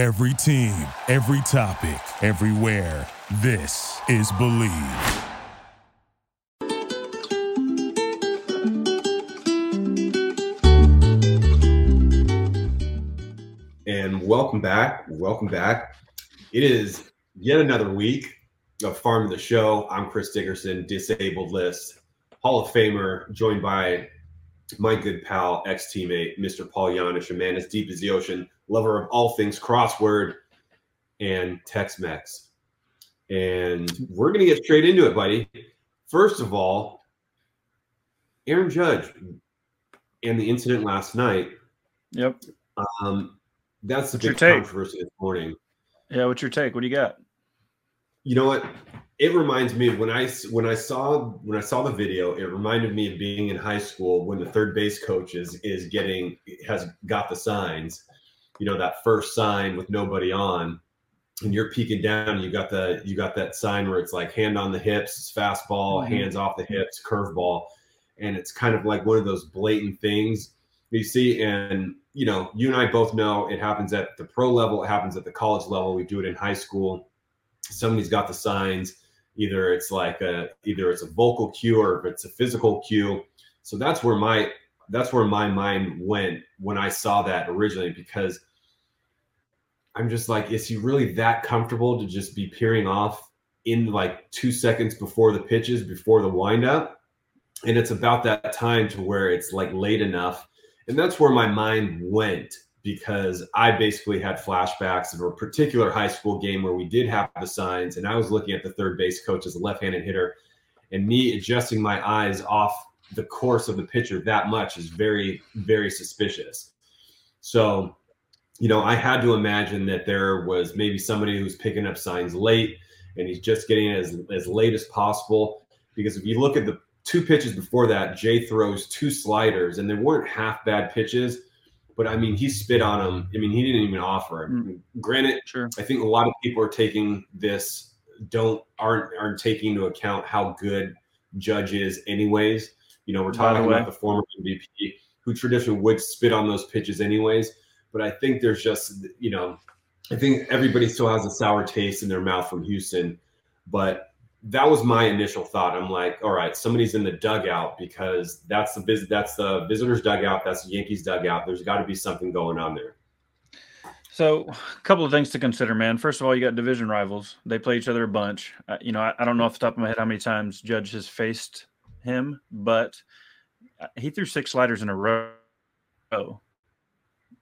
Every team, every topic, everywhere. This is Bleav. And welcome back. Welcome back. It is yet another week of Farm of the Show. I'm Chris Dickerson, disabled list, Hall of Famer, joined by my good pal, ex teammate, Mr. Paul Janish, a man as deep as the ocean, lover of all things crossword and Tex Mex. And we're going to get straight into it, buddy. First of all, Aaron Judge and the incident last night. Yep. Um, that's the What's big controversy this morning. Yeah. What's your take? What do you got? You know what? It reminds me of when I when I saw when I saw the video. It reminded me of being in high school when the third base coach is is getting has got the signs. You know that first sign with nobody on, and you're peeking down. You got the you got that sign where it's like hand on the hips, fastball, Mhm. hands off the hips, curveball, and it's kind of like one of those blatant things you see. And you know, you and I both know it happens at the pro level, it happens at the college level. We do it in high school somebody's got the signs either it's like a either it's a vocal cue or if it's a physical cue. So that's where my that's where my mind went when i saw that originally because i'm just like is he really that comfortable to just be peering off in like two seconds before the pitches before the windup? And it's about that time to where it's like late enough. And that's where my mind went because I basically had flashbacks of a particular high school game where we did have the signs, and I was looking at the third base coach as a left-handed hitter, and me adjusting my eyes off the course of the pitcher that much is very, very suspicious. So, you know, I had to imagine that there was maybe somebody who's picking up signs late, and he's just getting it as as late as possible. Because if you look at the two pitches before that, Jay throws two sliders, and they weren't half bad pitches but I mean, he spit on him. I mean, he didn't even offer him. Granted, Sure. I think a lot of people are taking this don't aren't aren't taking into account how good Judge is, anyways. You know, we're talking about the former MVP who traditionally would spit on those pitches, anyways. But I think there's just you know, I think everybody still has a sour taste in their mouth from Houston, but that was my initial thought. I'm like, all right, somebody's in the dugout because that's the vis- that's the visitors dugout, that's the Yankees dugout. There's got to be something going on there. So, a couple of things to consider, man. First of all, you got division rivals. They play each other a bunch. Uh, you know, I, I don't know off the top of my head how many times Judge has faced him, but uh, he threw six sliders in a row.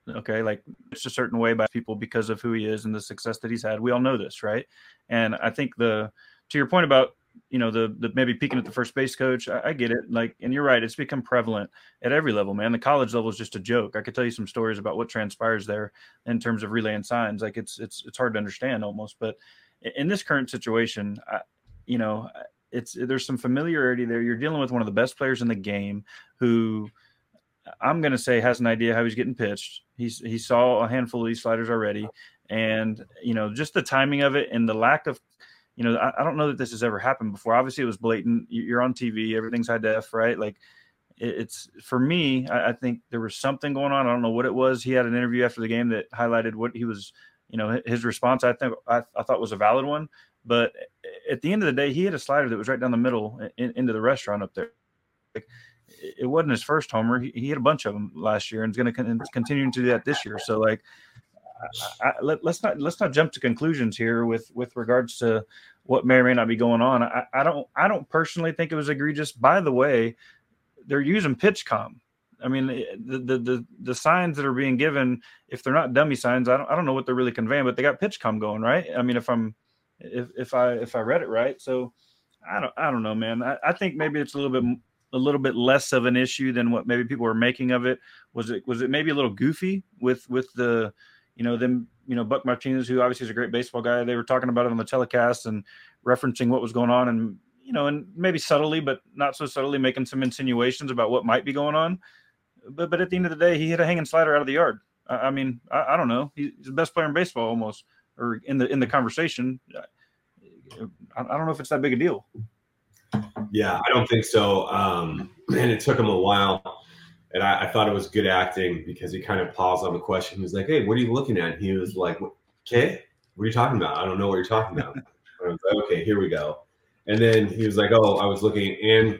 Okay, like it's a certain way by people because of who he is and the success that he's had. We all know this, right? And I think the to your point about you know the the maybe peeking at the first base coach, I, I get it. Like, and you're right, it's become prevalent at every level, man. The college level is just a joke. I could tell you some stories about what transpires there in terms of relaying signs. Like it's it's it's hard to understand almost. But in this current situation, I, you know, it's there's some familiarity there. You're dealing with one of the best players in the game who I'm going to say has an idea how he's getting pitched. He's he saw a handful of these sliders already, and you know just the timing of it and the lack of, you know, I, I don't know that this has ever happened before. Obviously, it was blatant. You- You're on TV, everything's high def, right? Like it- it's for me. I, I think there was something going on. I don't know what it was. He had an interview after the game that highlighted what he was. You know, his response. I think I, I thought was a valid one. But at the end of the day, he hit a slider that was right down the middle in, into the restaurant up there. Like, it wasn't his first homer. He, he hit a bunch of them last year and is going to con- continue to do that this year. So like, I, I, let, us not let's not jump to conclusions here with with regards to what may or may not be going on. I, I don't I don't personally think it was egregious. By the way, they're using PitchCom. I mean, the, the the the signs that are being given, if they're not dummy signs, I don't I don't know what they're really conveying, but they got PitchCom going, right? I mean, if I'm if if I if I read it right, so I don't I don't know, man. I, I think maybe it's a little bit a little bit less of an issue than what maybe people were making of it. Was it was it maybe a little goofy with with the you know them you know Buck Martinez, who obviously is a great baseball guy. They were talking about it on the telecast and referencing what was going on, and you know, and maybe subtly, but not so subtly, making some insinuations about what might be going on. But but at the end of the day, he hit a hanging slider out of the yard. I, I mean, I, I don't know. He's the best player in baseball almost, or in the in the conversation. I, I don't know if it's that big a deal. Yeah, I don't think so. Um, and it took him a while. And I, I thought it was good acting because he kind of paused on the question. He was like, "Hey, what are you looking at?" He was like, okay, what are you talking about? I don't know what you're talking about. I was like, okay, here we go. And then he was like, oh, I was looking and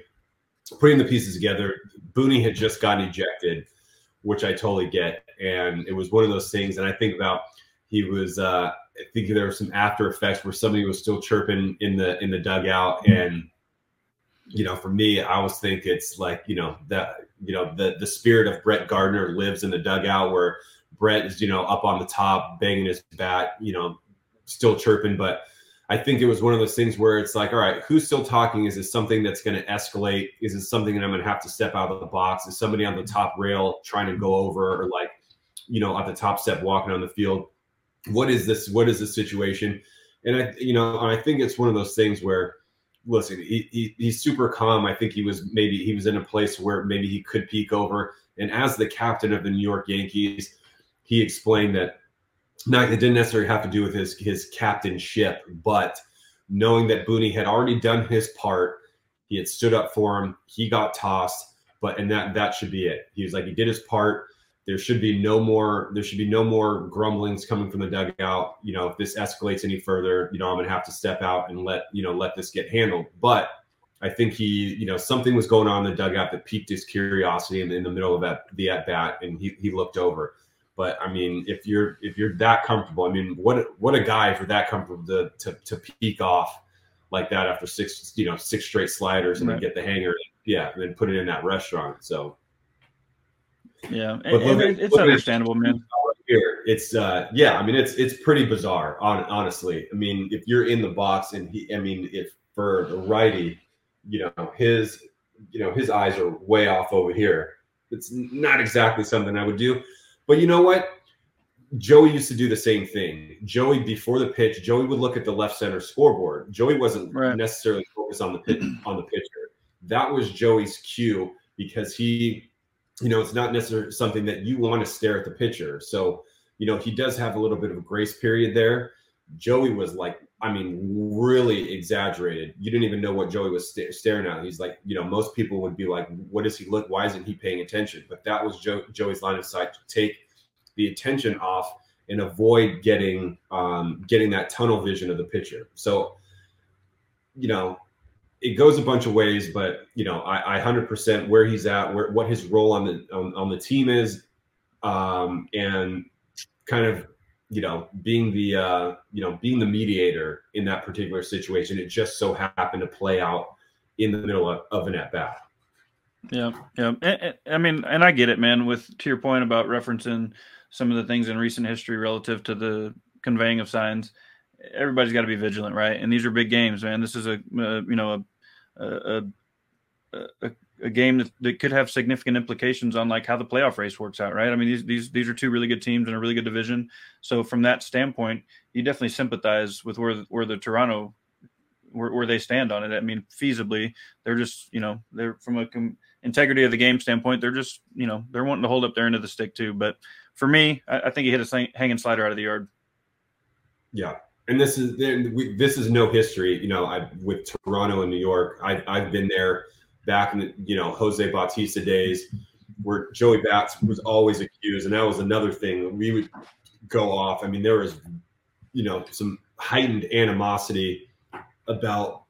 putting the pieces together. Booney had just gotten ejected, which I totally get. And it was one of those things. And I think about he was uh I think there were some after effects where somebody was still chirping in the in the dugout. And you know, for me, I always think it's like, you know, that you know, the the spirit of Brett Gardner lives in the dugout where Brett is, you know, up on the top, banging his bat, you know, still chirping. But I think it was one of those things where it's like, all right, who's still talking? Is this something that's going to escalate? Is this something that I'm going to have to step out of the box? Is somebody on the top rail trying to go over or like, you know, at the top step walking on the field? What is this? What is the situation? And I, you know, I think it's one of those things where, listen, he, he, he's super calm. I think he was maybe he was in a place where maybe he could peek over. And as the captain of the New York Yankees, he explained that not it didn't necessarily have to do with his his captainship, but knowing that Booney had already done his part, he had stood up for him, he got tossed, but and that that should be it. He was like he did his part. There should be no more. There should be no more grumblings coming from the dugout. You know, if this escalates any further, you know, I'm gonna have to step out and let you know let this get handled. But I think he, you know, something was going on in the dugout that piqued his curiosity in, in the middle of that the at bat, and he he looked over. But I mean, if you're if you're that comfortable, I mean, what what a guy for that comfortable to to, to peak off like that after six you know six straight sliders and right. then get the hanger, yeah, and then put it in that restaurant. So yeah, and at, it's understandable, man. Here, it's uh, yeah. I mean, it's it's pretty bizarre, on, honestly. I mean, if you're in the box and he, I mean, if for the righty, you know, his, you know, his eyes are way off over here. It's not exactly something I would do. But you know what? Joey used to do the same thing. Joey, before the pitch, Joey would look at the left center scoreboard. Joey wasn't right. necessarily focused on the pitch, on the pitcher. That was Joey's cue because he, you know, it's not necessarily something that you want to stare at the pitcher. So, you know, he does have a little bit of a grace period there. Joey was like, I mean, really exaggerated. You didn't even know what Joey was st- staring at. He's like, you know, most people would be like, what does he look? Why isn't he paying attention? But that was jo- Joey's line of sight to take the attention off and avoid getting um, getting that tunnel vision of the pitcher. So, you know, it goes a bunch of ways, but you know, I, I 100% where he's at, where what his role on the on, on the team is, um, and kind of you know being the uh, you know being the mediator in that particular situation. It just so happened to play out in the middle of, of an at bat. Yeah, yeah. I mean, and I get it, man. With to your point about referencing some of the things in recent history relative to the conveying of signs, everybody's got to be vigilant, right? And these are big games, man. This is a, a you know a a, a a game that, that could have significant implications on like how the playoff race works out, right? I mean, these these these are two really good teams in a really good division. So from that standpoint, you definitely sympathize with where where the Toronto where, where they stand on it. I mean, feasibly, they're just you know they're from a com- integrity of the game standpoint, they're just you know they're wanting to hold up their end of the stick too. But for me, I, I think he hit a hanging slider out of the yard. Yeah, and this is this is no history. You know, I with Toronto and New York, I, I've been there back in the you know Jose Bautista days, where Joey Bats was always accused, and that was another thing we would go off. I mean, there was you know some heightened animosity about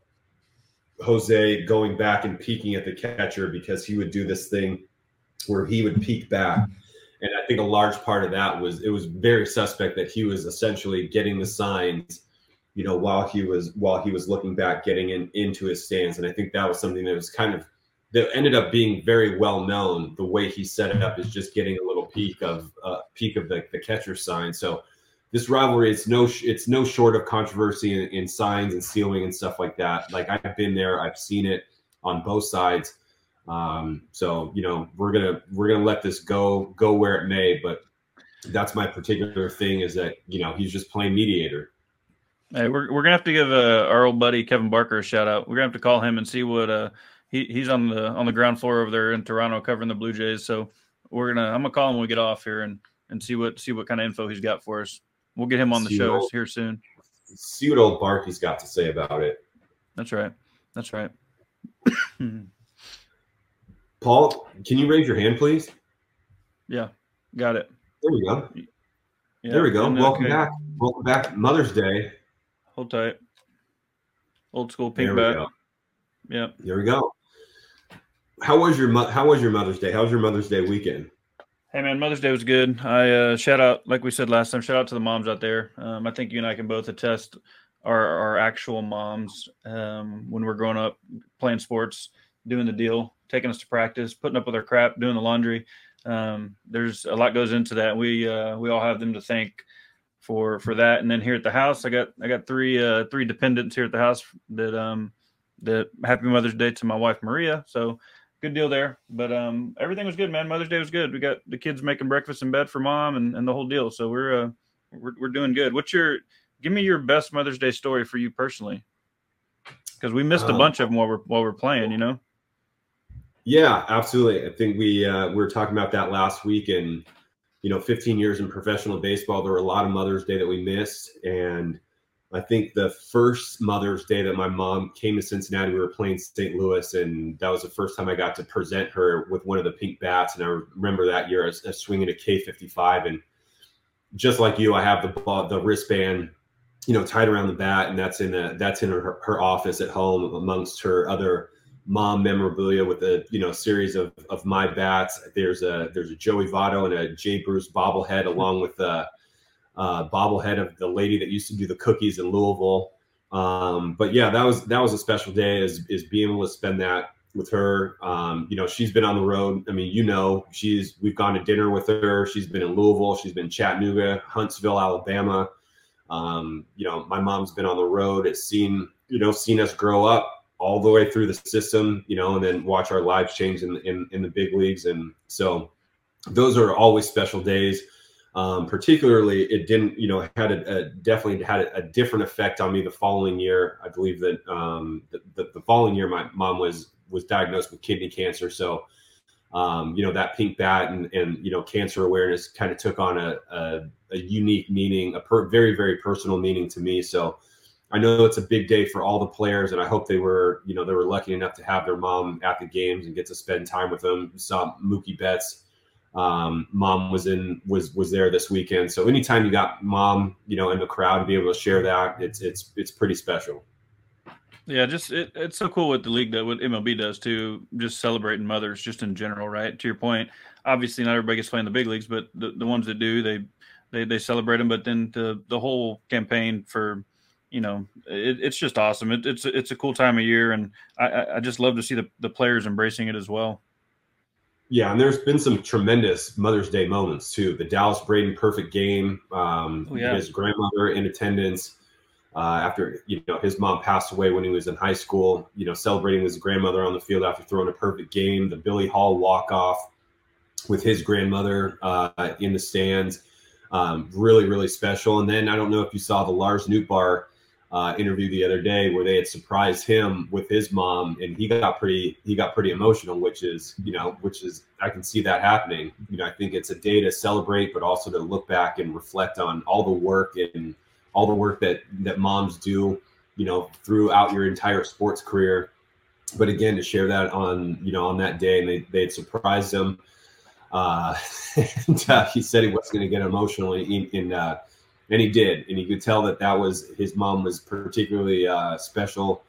Jose going back and peeking at the catcher because he would do this thing where he would peek back. And I think a large part of that was it was very suspect that he was essentially getting the signs you know, while he was while he was looking back, getting in into his stance. And I think that was something that was kind of that ended up being very well known. The way he set it up is just getting a little peek of uh, peek of the, the catcher sign. So this rivalry it's no it's no short of controversy in, in signs and sealing and stuff like that. Like I've been there, I've seen it on both sides. Um, so you know we're gonna we're gonna let this go go where it may, but that's my particular thing is that you know he's just playing mediator Hey, we're we're gonna have to give uh, our old buddy Kevin Barker a shout out. We're gonna have to call him and see what uh he, he's on the on the ground floor over there in Toronto covering the Blue Jays. So we're gonna I'm gonna call him when we get off here and and see what see what kind of info he's got for us. We'll get him on the show old, here soon. See what old Barky's got to say about it. That's right. That's right. Paul, can you raise your hand, please? Yeah, got it. There we go. Yeah, there we go. Welcome okay. back. Welcome back. Mother's Day. Hold tight. Old school pink There we bat. go. Yep. There we go. How was your How was your Mother's Day? How was your Mother's Day weekend? Hey man, Mother's Day was good. I uh, shout out, like we said last time, shout out to the moms out there. Um, I think you and I can both attest our our actual moms um, when we're growing up, playing sports, doing the deal, taking us to practice, putting up with our crap, doing the laundry. Um, there's a lot goes into that. We uh, we all have them to thank for for that. And then here at the house, I got I got three uh, three dependents here at the house that um that Happy Mother's Day to my wife Maria. So good deal there. But um, everything was good, man. Mother's Day was good. We got the kids making breakfast in bed for mom and, and the whole deal. So we're uh, we're we're doing good. What's your give me your best Mother's Day story for you personally? Because we missed a Um, bunch of them while we're while we're playing. You know. Yeah, absolutely. I think we uh, we were talking about that last week, and you know, 15 years in professional baseball, there were a lot of Mother's Day that we missed, and I think the first Mother's Day that my mom came to Cincinnati, we were playing St. Louis, and that was the first time I got to present her with one of the pink bats, and I remember that year was swinging a K55, and just like you, I have the ball, the wristband, you know, tied around the bat, and that's in a, that's in her, her office at home amongst her other mom memorabilia with a you know series of, of my bats. There's a there's a Joey Votto and a Jay Bruce bobblehead along with a, uh, bobblehead of the lady that used to do the cookies in Louisville. Um, but yeah, that was that was a special day is is being able to spend that with her. Um, you know, she's been on the road. I mean, you know, she's we've gone to dinner with her. She's been in Louisville. She's been Chattanooga, Huntsville, Alabama. Um, you know, my mom's been on the road. It's seen you know seen us grow up all the way through the system. You know, and then watch our lives change in in, in the big leagues. And so those are always special days. Um, particularly, it didn't, you know, had a, a definitely had a, different effect on me the following year. I believe that um, the, the, the, following year, my mom was was diagnosed with kidney cancer. So, um, you know, that pink bat and and you know, cancer awareness kind of took on a, a, a unique meaning, a per, very very personal meaning to me. So, I know it's a big day for all the players, and I hope they were, you know, they were lucky enough to have their mom at the games and get to spend time with them. You saw Mookie Betts um, mom was in was was there this weekend. So anytime you got mom you know in the crowd to be able to share that it's it's it's pretty special. Yeah just it, it's so cool what the league does what mlb does too just celebrating mothers just in general right? To your point obviously not everybody gets playing the big leagues but the, the ones that do they they they celebrate them but then the the whole campaign for you know it, it's just awesome it, it's it's a cool time of year and i i just love to see the, the players embracing it as well yeah, and there's been some tremendous Mother's Day moments too. The Dallas Braden perfect game, um, oh, yeah. his grandmother in attendance uh, after you know his mom passed away when he was in high school. You know, celebrating his grandmother on the field after throwing a perfect game. The Billy Hall walk off with his grandmother uh, in the stands, um, really really special. And then I don't know if you saw the Lars Nootbaar uh, interview the other day where they had surprised him with his mom and he got pretty he got pretty emotional which is you know which is i can see that happening. You know i think it's a day to celebrate but also to look back and reflect on all the work and all the work that that moms do you know throughout your entire sports career. But again to share that on you know on that day and they they had surprised him uh, and, uh he said he wasn't going to get emotional in, in uh and he did and you could tell that that was his mom was particularly uh, special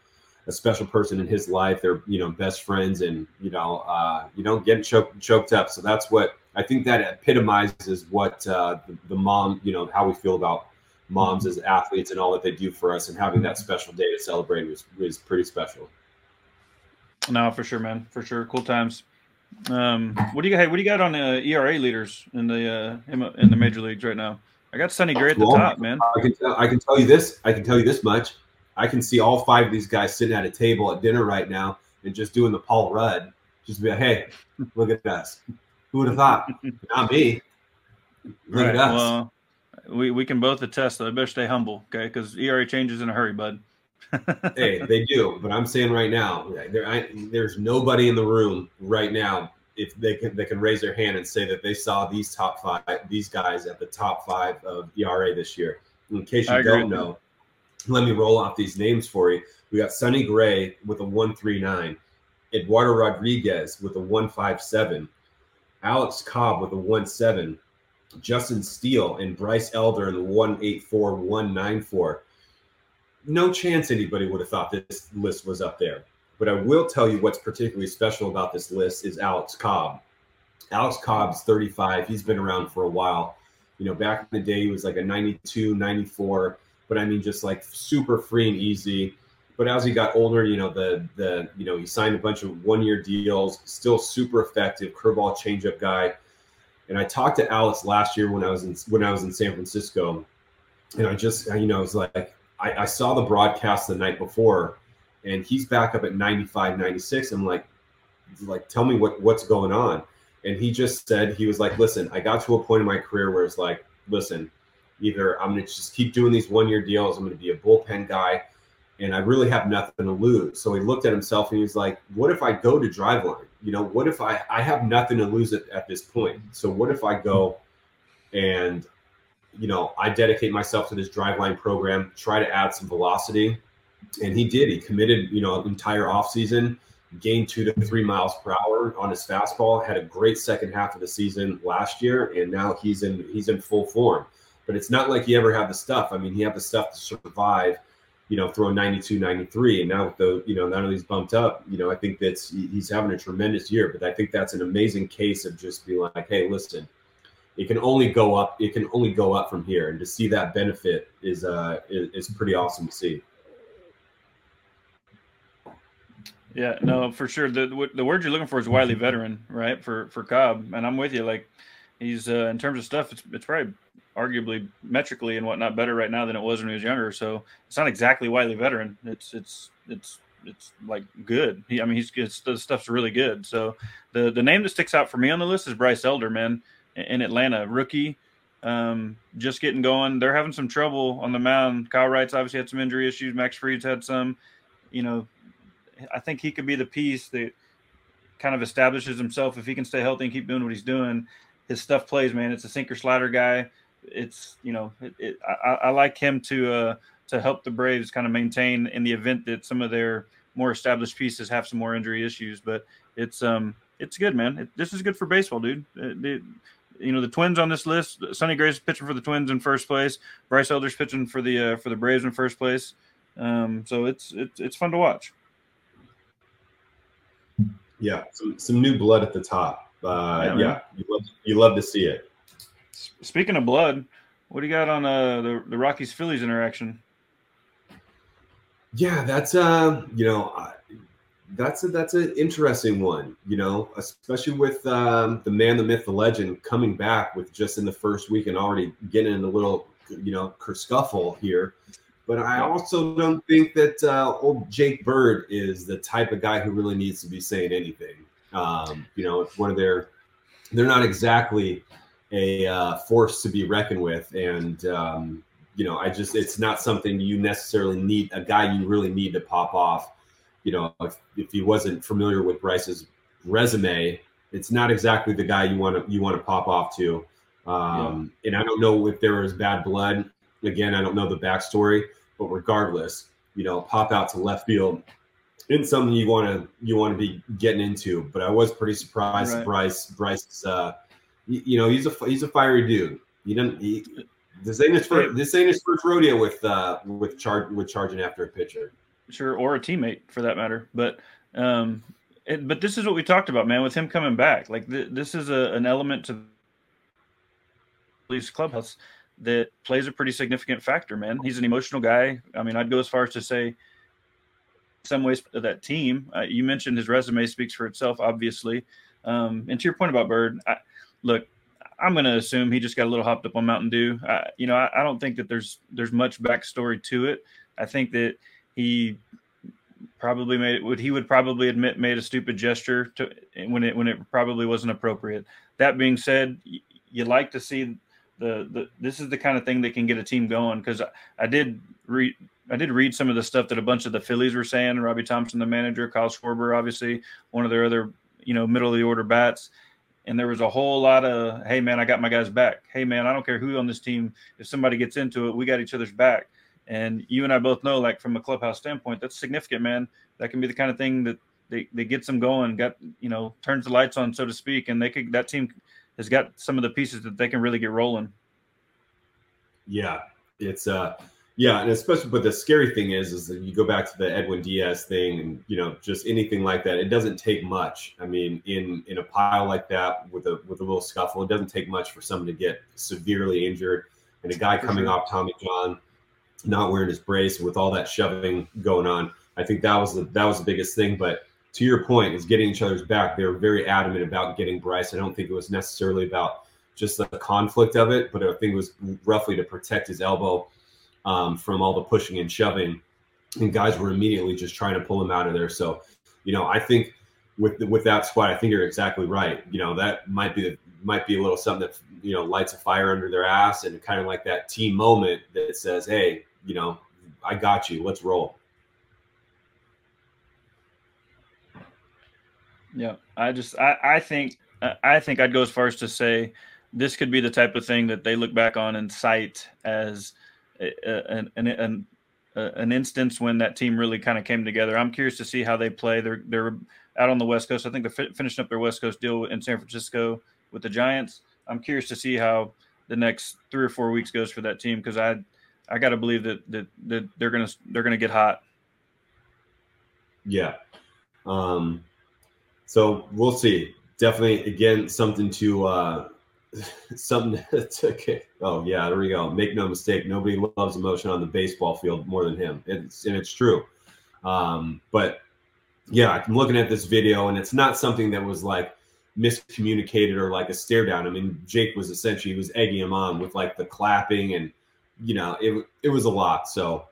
a special person in his life. They're you know best friends and you know uh, you don't get choked, choked up. So that's what i think that epitomizes what uh, the, the mom you know how we feel about moms as athletes and all that they do for us and having that special day to celebrate was, was pretty special. No for sure man. For sure. Cool times. Um, what do you got? Hey, What do you got on the ERA leaders in the uh, in the major leagues right now? I got Sonny Gray at the top, man. I can, tell, I can tell you this. I can tell you this much. I can see all five of these guys sitting at a table at dinner right now and just doing the Paul Rudd. Just be like, hey, look at us. Who would have thought? Not me. Look right. at us. Well, we, we can both attest that I better stay humble, okay? Because ERA changes in a hurry, bud. hey, they do. But I'm saying right now, there, I, there's nobody in the room right now if they can they can raise their hand and say that they saw these top five these guys at the top five of ERA this year. In case you don't know, let me roll off these names for you. We got Sonny Gray with a one three nine, Eduardo Rodriguez with a one five seven, Alex Cobb with a one seven, Justin Steele and Bryce Elder in the 184 194. No chance anybody would have thought this list was up there. But I will tell you what's particularly special about this list is Alex Cobb. Alex Cobb's 35. He's been around for a while. You know, back in the day, he was like a 92, 94, but I mean, just like super free and easy. But as he got older, you know, the the you know, he signed a bunch of one-year deals, still super effective, curveball changeup guy. And I talked to Alex last year when I was in when I was in San Francisco, and I just you know, I was like, I, I saw the broadcast the night before, and he's back up at 95, 96. I'm like, like, tell me what what's going on and he just said he was like, "Listen, I got to a point in my career where it's like, listen, either I'm to just keep doing these one year deals, I'm to be a bullpen guy, and I really have nothing to lose." So he looked at himself and he was like, "What if I go to Driveline? You know, what if I I have nothing to lose at, at this point? So what if I go and you know I dedicate myself to this Driveline program, try to add some velocity?" And he did. He committed, you know, entire offseason gained two to three miles per hour on his fastball. Had a great second half of the season last year, and now he's in he's in full form. But it's not like he ever had the stuff. I mean, he had the stuff to survive, you know, throwing 92, 93. And now with the, you know, now that he's bumped up, you know, I think that's he's having a tremendous year. But I think that's an amazing case of just being like, hey, listen, it can only go up. It can only go up from here. And to see that benefit is uh is, is pretty awesome to see. Yeah, no, for sure. The the word you're looking for is wily veteran, right? For for Cobb, and I'm with you. Like he's uh, in terms of stuff, it's it's probably arguably metrically and whatnot better right now than it was when he was younger. So it's not exactly wily veteran. It's it's it's it's like good. He, I mean, he's it's, the stuff's really good. So the the name that sticks out for me on the list is Bryce Elder, man, in Atlanta, rookie, um, just getting going. They're having some trouble on the mound. Kyle Wright's obviously had some injury issues. Max Fried's had some. You know, I think he could be the piece that kind of establishes himself if he can stay healthy and keep doing what he's doing. His stuff plays, man. It's a sinker slider guy. It's you know, it, it, I, I, like him to uh, to help the Braves kind of maintain in the event that some of their more established pieces have some more injury issues. But it's um it's good, man. It, this is good for baseball, dude. It, you know the Twins on this list. Sonny Gray's pitching for the Twins in first place. Bryce Elder's pitching for the uh, for the Braves in first place. Um, so it's it's it's fun to watch. Yeah, some, some new blood at the top. Uh, yeah, yeah you, love, you love to see it. Speaking of blood, what do you got on uh, the the Rockies Phillies interaction? Yeah, that's uh, you know, uh, that's a, that's an interesting one. You know, especially with um, the man, the myth, the legend coming back with just in the first week and already getting in a little, you know, scuffle here. But I also don't think that uh, old Jake Bird is the type of guy who really needs to be saying anything. Um, you know, it's one of their, they're not exactly a uh, force to be reckoned with. And, um, you know, I just, it's not something you necessarily need, a guy you really need to pop off. You know, if, if he wasn't familiar with Bryce's resume, it's not exactly the guy you want to, you want to pop off to. Um, yeah. And I don't know if there was bad blood. Again, I don't know the backstory but regardless, you know, pop out to left field in something you want to you want to be getting into. But I was pretty surprised. Right. Bryce Bryce, uh, you, you, know, he's a he's a fiery dude. He didn't. He, this ain't his first. This ain't his first rodeo with uh with charge with charging after a pitcher. Sure, or a teammate for that matter. But um, it, but this is what we talked about, man. With him coming back, like th- this is a, an element to Leafs clubhouse that plays a pretty significant factor, man. He's an emotional guy. I mean, I'd go as far as to say, some ways that team. Uh, you mentioned his resume speaks for itself, obviously. Um, and to your point about Bird, I, look, I'm going to assume he just got a little hopped up on Mountain Dew. I, you know, I, I, don't think that there's there's much backstory to it. I think that he probably made it would he would probably admit made a stupid gesture to when it when it probably wasn't appropriate. That being said, you like to see the, the this is the kind of thing that can get a team going because I, I, did read I did read some of the stuff that a bunch of the Phillies were saying. Robbie Thomson, the manager, Kyle Schwarber, obviously one of their other you know middle of the order bats, and there was a whole lot of hey man, I got my guys back. Hey man, I don't care who on this team. If somebody gets into it, we got each other's back. And you and I both know, like from a clubhouse standpoint, that's significant, man. That can be the kind of thing that they, they gets them going, got you know, turns the lights on, so to speak, and they could that team has got some of the pieces that they can really get rolling. Yeah, it's uh yeah, and especially but the scary thing is is that you go back to the Edwin Diaz thing and you know just anything like that. It doesn't take much. I mean, in in a pile like that with a with a little scuffle, it doesn't take much for someone to get severely injured. And a guy coming off Tommy John, not wearing his brace with all that shoving going on, I think that was the that was the biggest thing. But to your point, is getting each other's back. They were very adamant about getting Bryce. I don't think it was necessarily about just the conflict of it, but I think it was roughly to protect his elbow um, from all the pushing and shoving. And guys were immediately just trying to pull him out of there. So, you know, I think with with that squad, I think you're exactly right. You know, that might be the, might be a little something that you know lights a fire under their ass, and kind of like that team moment that says, "Hey, you know, I got you. Let's roll." Yeah, I just I I think I think I'd go as far as to say this could be the type of thing that they look back on and cite as an, an, an, an instance when that team really kind of came together. I'm curious to see how they play. They're they're out on the West Coast. I think they're finishing up their West Coast deal in San Francisco with the Giants. I'm curious to see how the next three or four weeks goes for that team because I I got to believe that, that that they're gonna they're gonna get hot. Yeah. Um, so we'll see. Definitely, again, something to uh, something to kick. Oh yeah, there we go. Make no mistake, nobody loves emotion on the baseball field more than him. It's and it's true. Um, but yeah, I'm looking at this video, and it's not something that was like miscommunicated or like a stare down. I mean, Jake was essentially he was egging him on with like the clapping, and you know, it it was a lot. So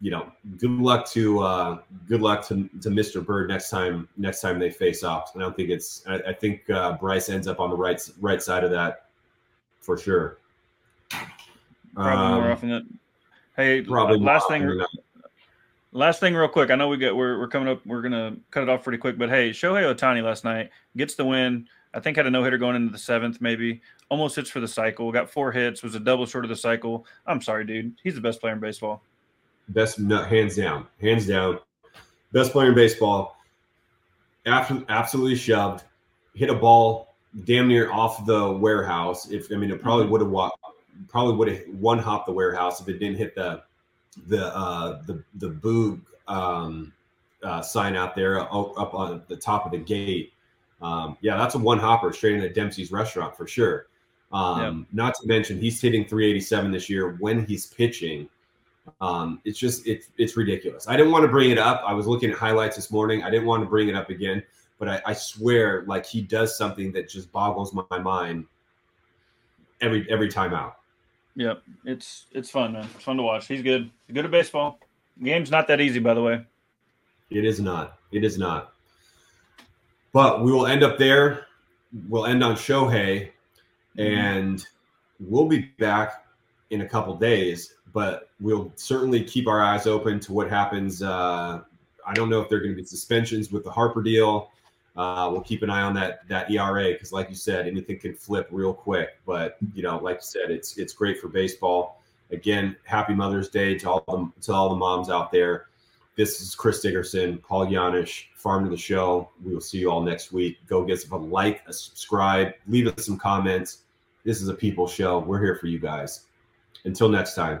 you know, good luck to uh, good luck to, to Mr. Bird next time next time they face off. I don't think it's. I, I think uh, Bryce ends up on the right right side of that for sure. Probably um, more often than. Hey, probably last thing. Last thing, real quick. I know we get we're, we're coming up. We're gonna cut it off pretty quick, but hey, Shohei Ohtani last night gets the win. I think had a no hitter going into the seventh, maybe almost hits for the cycle. Got four hits. Was a double short of the cycle. I'm sorry, dude. He's the best player in baseball best hands down, hands down, best player in baseball. After absolutely shoved, hit a ball damn near off the warehouse. If I mean, it probably mm-hmm. would have walked, probably would have one hop the warehouse if it didn't hit the the uh, the the boog um, uh, sign out there up on the top of the gate. Um, yeah, that's a one hopper straight into Dempsey's restaurant for sure. Um, Not to mention he's hitting 387 this year when he's pitching. Um, it's just it's it's ridiculous. I didn't want to bring it up. I was looking at highlights this morning. I didn't want to bring it up again, but I, I swear, like he does something that just boggles my mind every every time out. Yep, it's it's fun, man. It's fun to watch. He's good. He's good at baseball. The game's not that easy, by the way. It is not. It is not. But we will end up there. We'll end on Shohei, mm-hmm. and we'll be back in a couple days but we'll certainly keep our eyes open to what happens. Uh, I don't know if there are going to be suspensions with the Harper deal. Uh, we'll keep an eye on that that ERA because, like you said, anything can flip real quick. But you know, like you said, it's it's great for baseball. Again, happy Mother's Day to all the to all the moms out there. This is Chris Dickerson, Paul Janish, Farm to the Show. We will see you all next week. Go get us a like, a subscribe, leave us some comments. This is a people show. We're here for you guys. Until next time.